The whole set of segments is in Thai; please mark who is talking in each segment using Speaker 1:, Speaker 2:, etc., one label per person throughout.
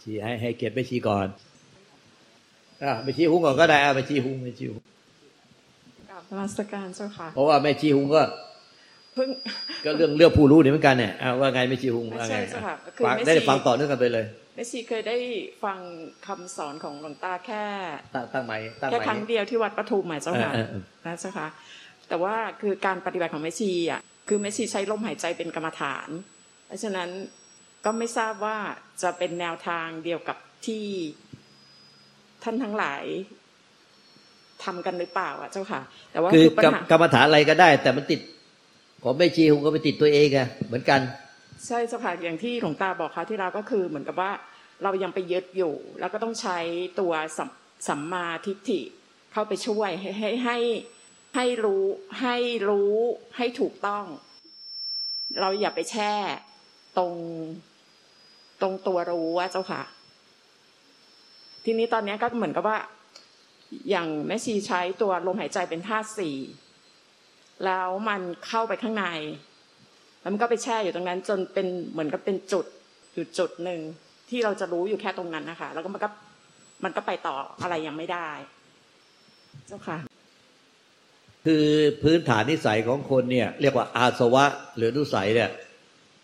Speaker 1: อ่าไปชี้ให้ให้เก็บไปชี้ก่อนอ่าไปชี้หุ้งก่อนก็ได้อ่าไปชี้หุ้งไปชี้หุ้ง
Speaker 2: นมัสการเจ้าค่ะ
Speaker 1: เพราะว่าแม่ชี้หุ้งก็เพิ่งก็เรื่องเรื่องผู้รู้นี่เหมือนกันเนี่ยว่าไงไม่ชี้หุ้งว่าไงฟังได้ฟังต่อเนื่องกันไปเลย
Speaker 2: แม่ชีเคยได้ฟังคำสอนของหลวงตาแค่
Speaker 1: ตั้งไหม
Speaker 2: แค่ครั้งเดียวที่วัดปทุมหมายเจ้าค่ะนะเจ้าค่ะแต่ว่าคือการปฏิบัติของแม่ชีอะคือแม่ชีใช้ลมหายใจเป็นกรรมฐาน เพราะฉะนั้น ก็ไม่ทราบว่าจะเป็นแนวทางเดียวกับที่ท่านทั้งหลายทำกันหรือเปล่า อะ เจ้าค่ะ
Speaker 1: แต่ว่าคือกรรมฐานอะไรก็ได้ แต่มันติดของแม่ชีคงก็ไปติดตัวเองอะเหมือนกัน
Speaker 2: ใช่เจ้าค่ะอย่างที่หลวงตาบอกค่ะที่เราก็คือ เหมือนกับว่าเรายังไปยึดอยู่ แล้วก็ต้องใช้ตัวสัมมาทิฏฐิเข้าไปช่วยให้ให้ให้ให้รู้ให้รู้ให้ถูกต้อง เราอย่าไปแช่ตรง ตรงตัวรู้ว่าเจ้าค่ะ ทีนี้ตอนนี้ก็เหมือนกับว่า อย่างแม่ชีใช้ตัวลมหายใจเป็นธาตุสี่แล้วมันเข้าไปข้างใน แล้วมันก็ไปแช่อยู่ตรงนั้น จนเป็นเหมือนกับเป็นจุดอยู่จุดหนึ่งที่เราจะรู้อยู่แค่ตรงนั้นนะคะ แล้วก็มันก็มันก็ไปต่ออะไรยังไม่ได้ เจ้าค่ะ
Speaker 1: คือพื้นฐานนิสัยของคนเนี่ย เรียกว่าอาสวะ หรือนุสัยเนี่ย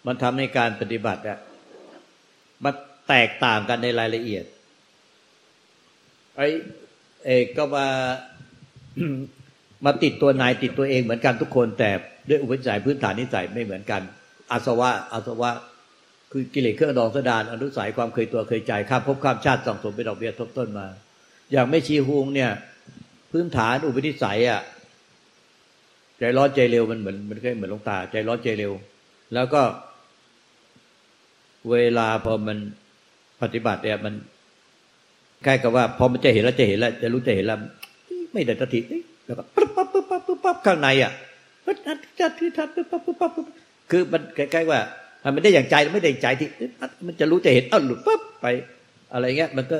Speaker 1: มันทำในการปฏิบัติเนี่ย มันแตกต่างกันในรายละเอียด ไอ้เอกก็มามาติดตัวนายติดตัวเองเหมือนกันทุกคน แต่ด้วยอุปนิสัยพื้นฐานนิสัยไม่เหมือนกัน อาสวะอาสวะ คือกิเลสเครื่องดองสดานอนุสัยความเคยตัวเคยใจข้ามภพข้ามชาติส่องสมเป็นดอกเบี้ยทบต้นมา อย่างไม่ชีฮุงเนี่ย พื้นฐานอุปนิสัยอะใจร้อนใจเร็วมันเหมือนมันก็เหมือนลงตา ใจร้อนใจเร็ว แล้วก็ เวลาพอมันปฏิบัติเนี่ยมันใกล้กับว่า พอมันจะเห็นแล้วจะเห็นแล้ว จะรู้จะเห็นแล้วไม่ได้สติแล้วก็ปั๊บปั๊บปั๊บปั๊บปั๊บข้างในอะจัดที่ทัดปั๊บปั๊บปั๊บคือมันใกล้ๆว่ามันได้อย่างใจไม่ได้ใจที่มันจะรู้จะเห็นอ้าวหลุดปั๊บไป อะไรเงี้ย มันก็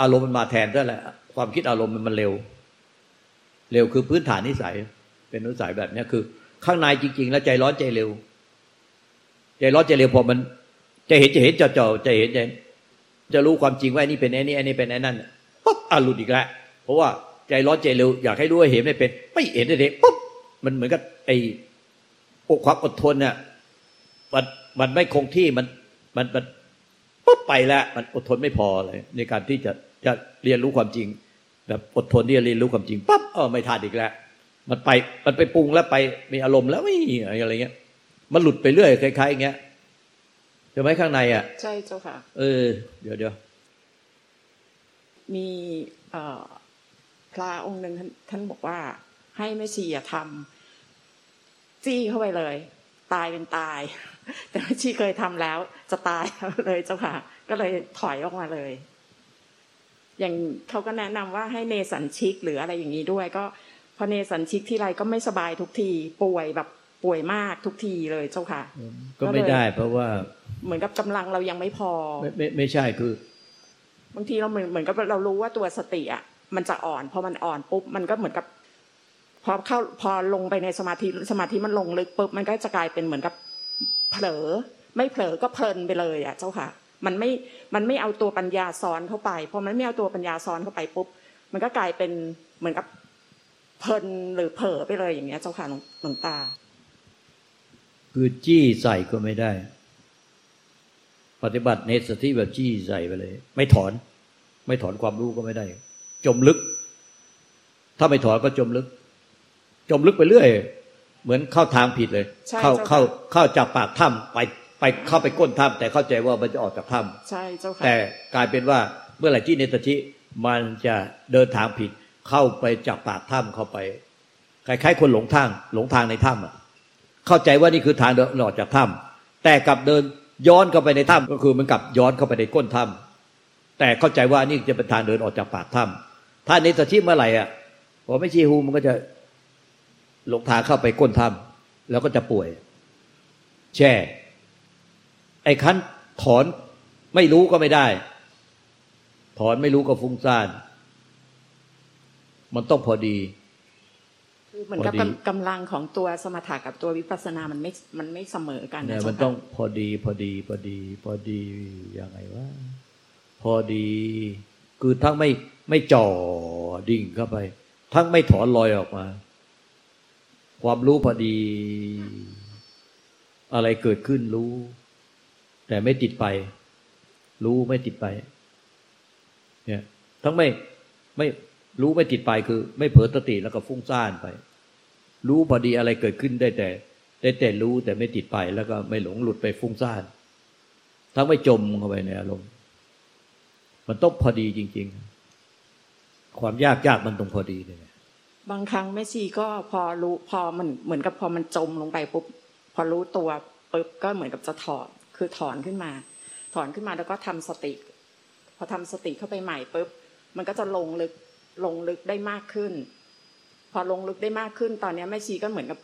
Speaker 1: อารมณ์มันมาแทนด้วยแหละความคิดอารมณ์มันมันเร็ว เร็วคือพื้นฐานนิสัย เป็นนิสัยแบบเนี้ยคือ ข้างในจริง ๆ แล้วใจร้อนใจเร็ว ใจร้อนใจเร็วพอมัน จะเห็นจะเห็นจ่อๆจะเห็นจะจะรู้ความจริงว่านี่เป็นไอ้นี่ไอ้นี่เป็นไอ้นั่นปุ๊บอะหลุดอีกแล้วเพราะว่าใจร้อนใจเร็วอยากให้รู้ว่าเห็นไม่เป็น ไม่เห็นได้ปุ๊บมันเหมือนกับไอ้อกความอดทนเนี่ยมันมันไม่คงที่มันมันมันปุ๊บไปแล้ว มันอดทนไม่พอเลย ในการที่จะจะเรียนรู้ความจริง แบบอดทนที่จะเรียนรู้ความจริงปั๊บเออไม่ทันอีกแล้วมันไปมันไปปรุงแล้วไปมีอารมณ์แล้วไม่อะไรเงี้ย มันหลุดไปเรื่อยคล้ายๆอย่างเงี้ย จะไหมข้างในอะ
Speaker 2: ใช่เจ้าค่ะ
Speaker 1: เออ เดี๋ยวเดี๋ยว
Speaker 2: มีเอ่อพระองค์หนึ่งท่านบอกว่า ให้แม่ชีทำจี้เข้าไปเลย ตายเป็นตาย แต่แม่ชีเคยทำแล้ว จะตายเลยเจ้าค่ะ ก็เลยถอยออกมาเลย อย่างเขาก็แนะนำว่าให้เนสันชิกหรืออะไรอย่างนี้ด้วย ก็พอเนสันชิกที่ไรก็ไม่สบายทุกทีป่วยแบบ ป่วยมากทุกทีเลยเจ้าค่ะ
Speaker 1: ก็ไม่ได้เพราะว่า
Speaker 2: เหมือนกับกำลังเรายังไม่พอ
Speaker 1: ไม่ไม่ไม่ใช่คือ
Speaker 2: บางทีเราเหมือนเหมือนกับเรารู้ว่าตัวสติอะมันจะอ่อนพอมันอ่อนปุ๊บมันก็เหมือนกับ พอเข้าพอลงไปในสมาธิสมาธิมันลงลึกปุ๊บมันก็จะกลายเป็นเหมือนกับเผลอ ไม่เผลอก็เพลินไปเลยอะเจ้าค่ะ มันไม่มันไม่เอาตัวปัญญาซ้อนเข้าไปพอมันไม่เอาตัวปัญญาซ้อนเข้าไปปุ๊บมันก็กลายเป็นเหมือนกับเพลินหรือเผลอไปเลยอย่างเงี้ยเจ้าค่ะหลวงตา
Speaker 1: คือจี้ใส่ก็ไม่ได้ ปฏิบัติเนสติแบบจี้ใส่ไปเลย ไม่ถอน ไม่ถอนความรู้ก็ไม่ได้ จมลึก ถ้าไม่ถอนก็จมลึก จมลึกไปเรื่อย เหมือนเข้าทางผิดเลย เข้าเข้าเข้าจากปากถ้ำไปไปเข้าไปก้นถ้ำแต่เข้าใจว่ามันจะออกจากถ้ำ
Speaker 2: ใช่เจ้าค่ะ
Speaker 1: แต่กลายเป็นว่าเมื่อไหร่ที่เนตชิมันจะเดินทางผิด เข้าไปจากปากถ้ำเข้าไปคล้ายๆคนหลงทาง หลงทางในถ้ำอะ เข้าใจว่านี่คือทางเดินออกจากถ้ำแต่กลับเดินย้อนเข้าไปในถ้ำก็คือมันกลับย้อนเข้าไปในก้นถ้ำแต่เข้าใจว่านี่จะเป็นทางเดินออกจากปากถ้ำถ้าเนตชิเมื่อไหร่อะพอไม่ชีฮูมันก็จะหลงทางเข้าไปก้นถ้ำแล้วก็จะป่วย แช่ ไอ้คันถอนไม่รู้ก็ไม่ได้ ถอนไม่รู้ก็ฟุ้งซ่าน มันต้องพอดี
Speaker 2: คือเหมือนกับกำลังของตัวสมถะกับตัววิปัสสนามันไม่มันไม่เสมอกัน
Speaker 1: เนี่ยมันต้องพอดีพอดีพอดีพอดียังไงวะพอดี คือทั้งไม่ไม่จ่อดิ่งเข้าไป ทั้งไม่ถอนลอยออกมา ความรู้พอดี อะไรเกิดขึ้นรู้ แต่ไม่ติดไป รู้ไม่ติดไป เนี่ย ทั้งไม่ไม่รู้ไม่ติดไปคือ ไม่เผลอสติแล้วก็ฟุ้งซ่านไป รู้พอดีอะไรเกิดขึ้นได้แต่ ได้แต่รู้แต่ไม่ติดไปแล้วก็ไม่หลงหลุดไปฟุ้งซ่าน ทั้งไม่จมเข้าไปในอารมณ์ มันต้องพอดีจริง ๆ ความยากยากมันตรงพอดีเนี่ย
Speaker 2: บางครั้งแม่ชีก็พอรู้พอมันเหมือนกับพอมันจมลงไปปุ๊บพอรู้ตัวปุ๊บก็เหมือนกับจะถอนคือถอนขึ้นมา ถอนขึ้นมาแล้วก็ทำสติ พอทำสติเข้าไปใหม่ปุ๊บมันก็จะลงลึกลงลึกได้มากขึ้น พอลงลึกได้มากขึ้นตอนนี้แม่ชีก็เหมือนกับ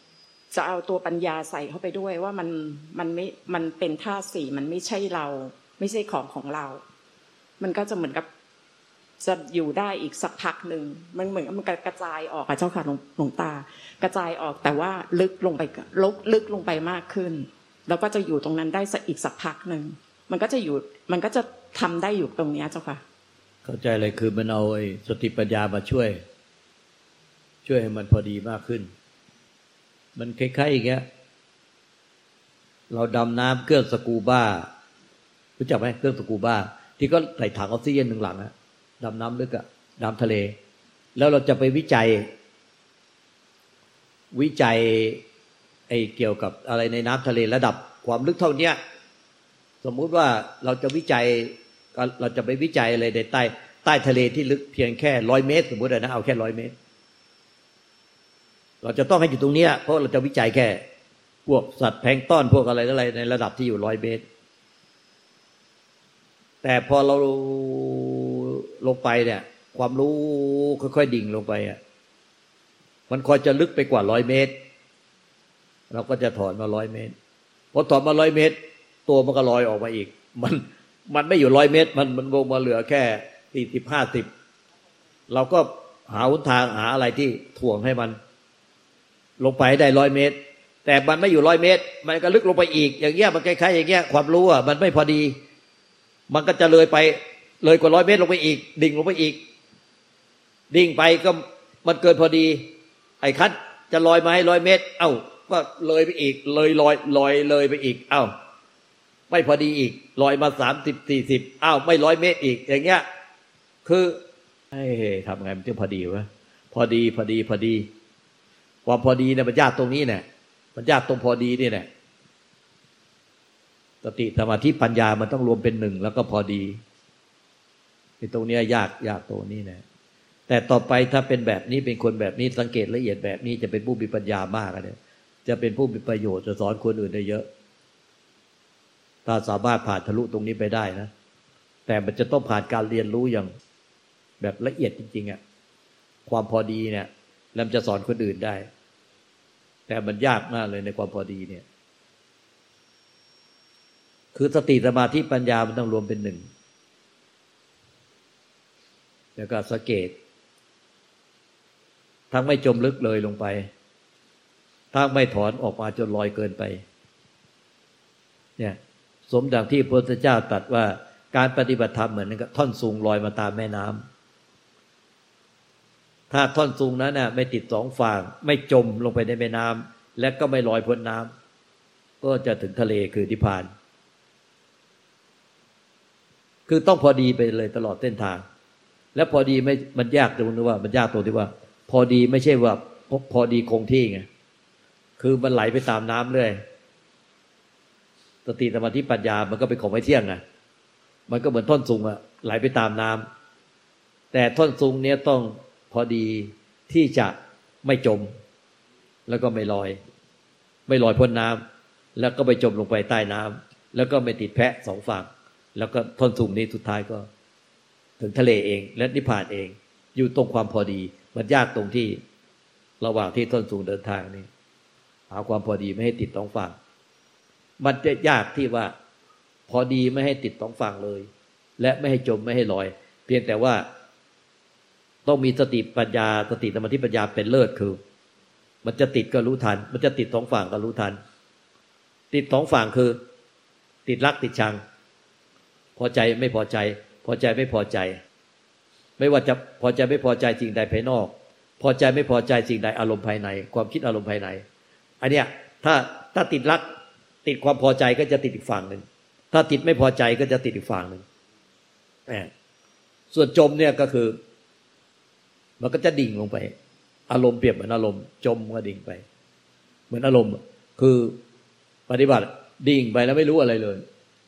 Speaker 2: จะเอาตัวปัญญาใส่เข้าไปด้วยว่ามันมันไม่มันเป็นธาสี่มันไม่ใช่เรา ไม่ใช่ของของเรา มันก็จะเหมือนกับจะอยู่ได้อีกสักพักหนึ่งมันเหมือนมันกระจายออกอะเจ้าค่ะหลวงตา กระจายออกแต่ว่าลึกลงไปลกลึกลงไปมากขึ้น แล้วก็จะอยู่ตรงนั้นได้สักอีกสักพักหนึ่งมันก็จะอยู่มันก็จะทำได้อยู่ตรงนี้เจ้าค่ะ
Speaker 1: เข้าใจเลยคือมันเอาไอ้สติปัญญามาช่วย ช่วยให้มันพอดีมากขึ้น มันคล้ายๆอย่างเงี้ย เราดำน้ำเครื่องสกูบ้า รู้จักไหมเครื่องสกูบ้า ที่ก็ใส่ถังออกซิเจนหนึ่งหลังอะดำน้ำลึกอะดำทะเล แล้วเราจะไปวิจัย วิจัยไอ้เกี่ยวกับอะไรในน้ำทะเลระดับความลึกเท่าเนี้ย สมมุติว่าเราจะวิจัยเราจะไปวิจัยอะไรในใต้ใต้ทะเลที่ลึกเพียงแค่ร้อยเมตร สมมตินะเอาแค่ร้อยเมตร เราจะต้องให้อยู่ตรงนี้เพราะเราจะวิจัยแค่พวกสัตว์แพงต้อนพวกอะไรอะไรในระดับที่อยู่ร้อยเมตร แต่พอเราลงไปเนี่ย ความรู้ค่อยๆดิ่งลงไปอะมันคอยจะลึกไปกว่าร้อยเมตร เราก็จะถอนมาร้อยเมตรพอถอนมาร้อยเมตร ตัวมันก็ลอยออกมาอีก มันมันไม่อยู่ร้อยเมตร มันมันลงมาเหลือแค่สี่สิบห้าสิบเราก็หาหนทางหาอะไรที่ถ่วงให้มัน ลงไปได้ร้อยเมตร แต่มันไม่อยู่ร้อยเมตร มันก็ลึกลงไปอีก อย่างเงี้ยมันคล้ายๆอย่างเงี้ยความรู้อะมันไม่พอดี มันก็จะเลยไปเลยกว่าร้อยเมตรลงไปอีก ดิ่งลงไปอีก ดิ่งไปก็มันเกินพอดี ไอ้คัดจะลอยมาให้ร้อยเมตร เอ้าก็เลยไปอีก เลยลอยลอยเลยไปอีก เอ้าไม่พอดีอีกลอยมาสามสิบสี่สิบอ้าวไม่ร้อยเมตรอีก อย่างเงี้ย คือเฮ้ทำไงมันถึงพอดีวะพอดีพอดีพอดี ความพอดีเนี่ยมันยากตรงนี้เนี่ยมันยากตรงพอดีนี่แหละสติสมาธิปัญญามันต้องรวมเป็นหนึ่งแล้วก็พอดีในตรงนี้ยากยากตรงนี้นะแต่ต่อไปถ้าเป็นแบบนี้เป็นคนแบบนี้สังเกตละเอียดแบบนี้จะเป็นผู้มีปัญญามากเลยจะเป็นผู้มีประโยชน์จะสอนคนอื่นได้เยอะ ถ้าสามารถผ่านทะลุตรงนี้ไปได้นะ แต่มันจะต้องผ่านการเรียนรู้อย่างแบบละเอียดจริงๆอะ่ะ ความพอดีเนี่ย แล้วจะสอนคนอื่นได้ แต่มันยากมากเลยในความพอดีเนี่ย คือสติสมาธิปัญญามันต้องรวมเป็นหนึ่ง แล้วก็สังเกต ทั้งไม่จมลึกเลยลงไป ทั้งไม่ถอนออกมาจนลอยเกินไป เนี่ยสมดังที่พระพุทธเจ้าตรัสว่าการปฏิบัติธรรมเหมือนกับท่อนสูงลอยมาตามแม่น้ำ ถ้าท่อนสูงนั้นน่ะไม่ติดสองฝั่งไม่จมลงไปในแม่น้ำและก็ไม่ลอยพ้นน้ำก็จะถึงทะเลคือนิพพาน คือต้องพอดีไปเลยตลอดเส้นทาง และพอดีไม่มันยากตรงที่ว่า มันยากตรงที่ว่า พอดีไม่ใช่ว่าพอดีคงที่ไงคือมันไหลไปตามน้ำเรื่อยสติสมาธิปัญญามันก็เป็นของไม่เที่ยงไงมันก็เหมือนท่อนสูงอะไหลไปตามน้ำแต่ท่อนสูงเนี้ยต้อง พอดีที่จะไม่จม แล้วก็ไม่ลอย ไม่ลอยพ้นน้ำแล้วก็ไปจมลงไปใต้น้ำแล้วก็ไม่ติดแพะสองฝั่ง แล้วก็ท่อนสูงนี้สุดท้ายก็ ถึงทะเลเอง และนิพพานเอง อยู่ตรงความพอดี มันยากตรงที่ระหว่างที่ท่อนสูงเดินทางนี่หาความพอดีไม่ให้ติดสองฝั่ง มันจะยากที่ว่า พอดีไม่ให้ติดสองฝั่งเลย และไม่ให้จมไม่ให้ลอย เพียงแต่ว่า ต้องมีสติปัญญาสติสมาธิปัญญาเป็นเลิศคือ มันจะติดก็รู้ทัน มันจะติดสองฝั่งก็รู้ทัน ติดสองฝั่งคือ ติดรักติดชัง พอใจไม่พอใจ พอใจไม่พอใจ ไม่ว่าจะพอใจไม่พอใจสิ่งใดภายนอก พอใจไม่พอใจสิ่งใดอารมณ์ภายใน ความคิดอารมณ์ภายใน อันเนี้ยถ้าถ้าติดรัก ติดความพอใจก็จะติดอีกฝั่งหนึ่งถ้าติดไม่พอใจก็จะติดอีกฝั่งหนึ่งส่วนจมเนี่ยก็คือ มันก็จะดิ่งลงไป อารมณ์เปรียบเหมือนอารมณ์ จมก็ดิ่งไป เหมือนอารมณ์คือปฏิบัติดิ่งไปแล้วไม่รู้อะไรเลย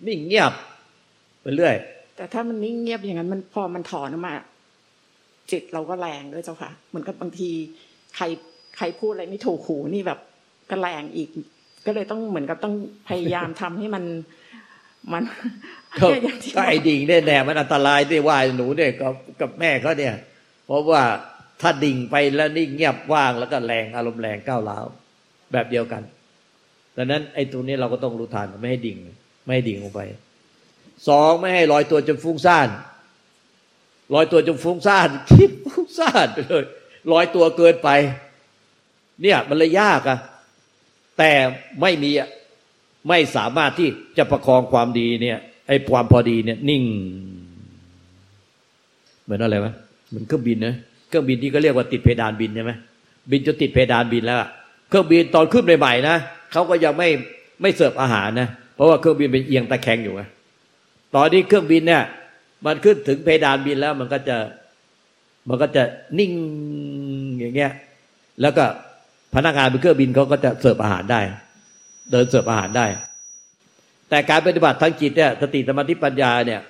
Speaker 1: นิ่งเงียบไปเรื่อย
Speaker 2: แต่ถ้ามันนิ่งเงียบอย่างนั้นมันพอมันถอนออกมา จิตเราก็แรงด้วยเจ้าค่ะ เหมือนกับบางทีใครใครพูดอะไรไม่ถูกหูนี่แบบก็แรงอีก ก็เลยต้องเหมือนกับต้องพยายามทำให้มันมัน
Speaker 1: ก็ไอ้ดิ่งเนี่ยแน่มันอันตรายด้วยว่าหนูเนี่ยกับกับแม่เขาเนี่ย เพราะว่าถ้าดิ่งไปแล้วนิ่เงียบว่างแล้วก็แรงอารมณ์แรงก้าวร้าวแบบเดียวกันดังนั้นไอ้ตัวนี้เราก็ต้องรู้ทันไม่ให้ดิ่ง ไม่ให้ดิ่งลงไปสองไม่ให้ลอยตัวจนฟุ้งซ่านลอยตัวจนฟุ้งซ่านคิดฟุ้งซ่านไปเลยลอยตัวเกินไป เนี่ยมันเลยยากอะแต่ไม่มีไม่สามารถที่จะประคองความดีเนี่ยไอ้ความพอดีเนี่ยนิ่ง เหมือนอะไรไหม มือนเครื่องบินนะเครื่องบินที่ก็เรียกว่าติดเพดานบินใช่ไหมบินจนติดเพดานบินแล้วเครื่องบินตอนขึ้นใหม่ๆนะเขาก็ยังไม่ไม่เสิร์ฟอาหารนะเพราะว่าเครื่องบินเป็นเอียงตะแคงอยู่ไงตอนนี้เครื่องบินเนี่ย มันขึ้นถึงเพดานบินแล้ว มันก็จะมันก็จะนิ่งอย่างเงี้ย แล้วก็พนักงานบนเครื่องบินเขาก็จะเสิร์ฟอาหารได้ เดินเสิร์ฟอาหารได้ แต่การปฏิบัติทางจิตเนี่ยสติสมาธิปัญญาเนี่ย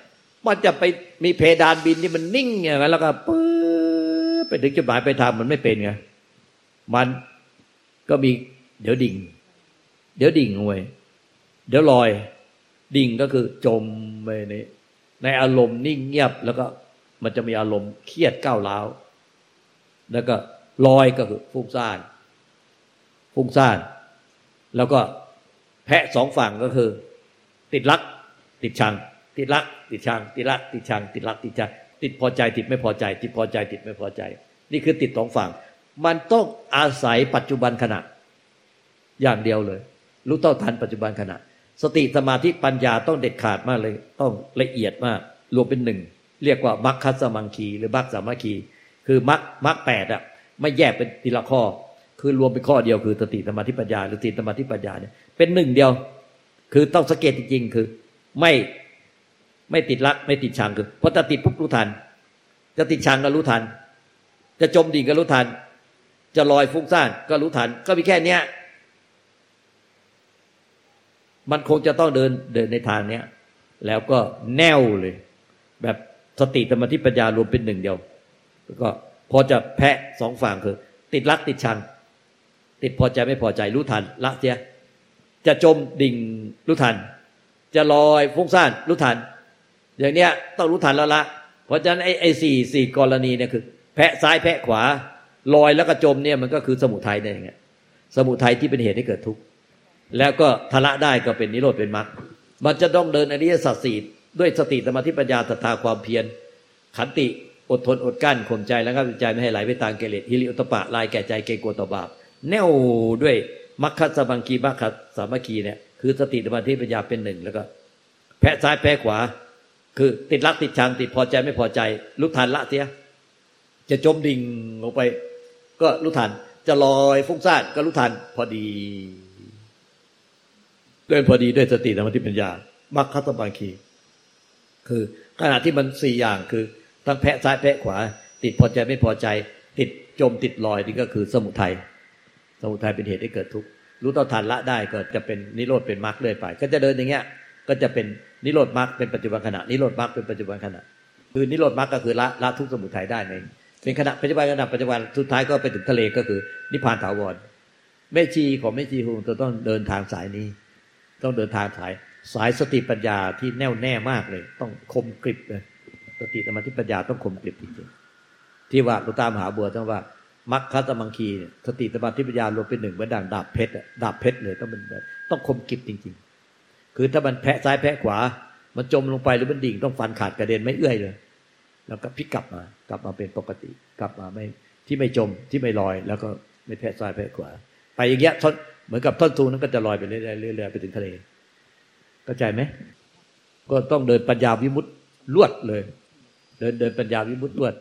Speaker 1: มันจะไปมีเพดานบินที่มันนิ่งอย่างนั้นแล้วก็ปื๊บไปถึงจุดหมายไปทำมันไม่เป็นไงมันก็มี เดี๋ยวดิ่ง เดี๋ยวดิ่งลงไปเดี๋ยวลอย ดิ่งก็คือจมไปในในอารมณ์นิ่งเงียบแล้วก็มันจะมีอารมณ์เครียดก้าวร้าวแล้วก็ลอยก็คือฟุ้งซ่านฟุ้งซ่าน แล้วก็แพะสองฝั่งก็คือ ติดรัก ติดชัง ติดรัก ติดชัง ติดรัก ติดชัง ติดรัก ติดชัง ติดพอใจ ติดไม่พอใจ ติดพอใจ ติดไม่พอใจ นี่คือติดสองฝั่ง มันต้องอาศัยปัจจุบันขณะ อย่างเดียวเลย รู้เต้าทันปัจจุบันขณะ สติสมาธิปัญญาต้องเด็ดขาดมากเลย ต้องละเอียดมาก รวมเป็นหนึ่ง เรียกว่ามัคคัสมังคี หรือมัคสามัคคี คือมัคมัคแปดอะไม่แยกเป็นทีละข้อ คือรวมเป็นข้อเดียวคือสติสมาธิปัญญา หรือสติสมาธิปัญญาเนี่ยเป็นหนึ่งเดียว คือต้องสังเกตจริงๆคือไม่ ไม่ติดรักไม่ติดชังคือพอจะติดปุ๊บรู้ทัน จะติดชังก็รู้ทัน จะจมดิ่งก็รู้ทัน จะลอยฟุ้งซ่านก็รู้ทัน ก็มีแค่เนี้ยมันคงจะต้องเดินเดินในทางเนี้ยแล้วก็แน่วเลย แบบสติธรรมทิปัญญารวมเป็นหนึ่งเดียว แล้วก็พอจะแพะสองฝั่งคือ ติดรักติดชัง ติดพอใจไม่พอใจรู้ทันละเสียจะจมดิ่งรู้ทัน จะลอยฟุ้งซ่านรู้ทัน อย่างเนี้ยต้องรู้ทันแล้วละเพราะฉะนั้นไอ้ไอ้สี่สี่กรณีเนี่ยคือ แพะซ้ายแพะขวาลอยแล้วก็จมเนี่ยมันก็คือสมุทัยเนี่ยอย่างเงี้ยสมุทัยที่เป็นเหตุให้เกิดทุกข์แล้วก็ทละได้ก็เป็นนิโรธเป็นมรรคมันจะต้องเดินอริยสัจสี่ด้วยสติสมาธิปัญญาศรัทธาความเพียร ขันติอดทนอดกั้นข่มใจแล้วก็ใจไม่ให้ไหลไปตามเกลิฮิริอุตปะลายแก่ใจเกงกลัวต่อบาปแน่วด้วยมัคคสมังคีมัคคสามัคคีเนี่ยคือสติสมาธิปัญญาเป็นหนึ่งแล้วก็ แพ้ซ้ายแพ้ขวา คือติดรักติดชังติดพอใจไม่พอใจรู้ทันละเสียจะจมดิ่งลงไป ก็รู้ทัน จะลอยฟุ้งซ่านก็รู้ทัน พอดีเดินพอดีด้วยสติธรรมทิปัญญามัคคัตบังคี คือขณะที่มันสี่อย่างคือ ทั้งแพะซ้ายแพะขวา ติดพอใจไม่พอใจ ติดจมติดลอยนี่ก็คือสมุทัยสมุทัยเป็นเหตุให้เกิดทุกข์รู้ต่อทันละได้ก็จะเป็นนิโรธเป็นมรรคเรื่อยไป ก็จะเดินอย่างเงี้ย ก็จะเป็น นิโรธมรรคเป็นปัจจุบันขณะนิโรธมรรคเป็นปัจจุบันขณะ คือนิโรธมรรคก็คือละละทุกสมุทัยได้ในเป็นขณะปัจจุบันขณะปัจจุบันสุดท้ายก็ไปถึงทะเลก็คือนิพพานถาวรแม่ชีของแม่ชีคงจะต้องเดินทางสายนี้ ต้องเดินทางสายสายสติปัญญาที่แน่วแน่มากเลย ต้องคมกริบเลยสติสมาธิปัญญาต้องคมกริบจริงๆที่ว่าหลวงตามหาบัวต้องว่ามัคคัตมังคีสติสมาธิปัญญารวมเป็นหนึ่งเหมือนด่างดาบเพชรดาบเพชรเลยต้องเป็นต้องคมกริบจริง ๆ คือถ้ามันแพะซ้ายแพะขวา มันจมลงไปหรือมันดิ่งต้องฟันขาดกระเด็นไม่เอื้อยเลย แล้วก็พลิกกลับมา กลับมาเป็นปกติ กลับมาไม่ที่ไม่จมที่ไม่ลอย แล้วก็ไม่แพะซ้ายแพะขวา ไปอย่างเงี้ยเหมือนกับต้นทูนั้นก็จะลอยไปเรื่อยๆไปถึงทะเลเข้าใจไหมก็ต้องเดินปัญญาวิมุตต์ลวดเลย เดินเดินปัญญาวิมุตติลวด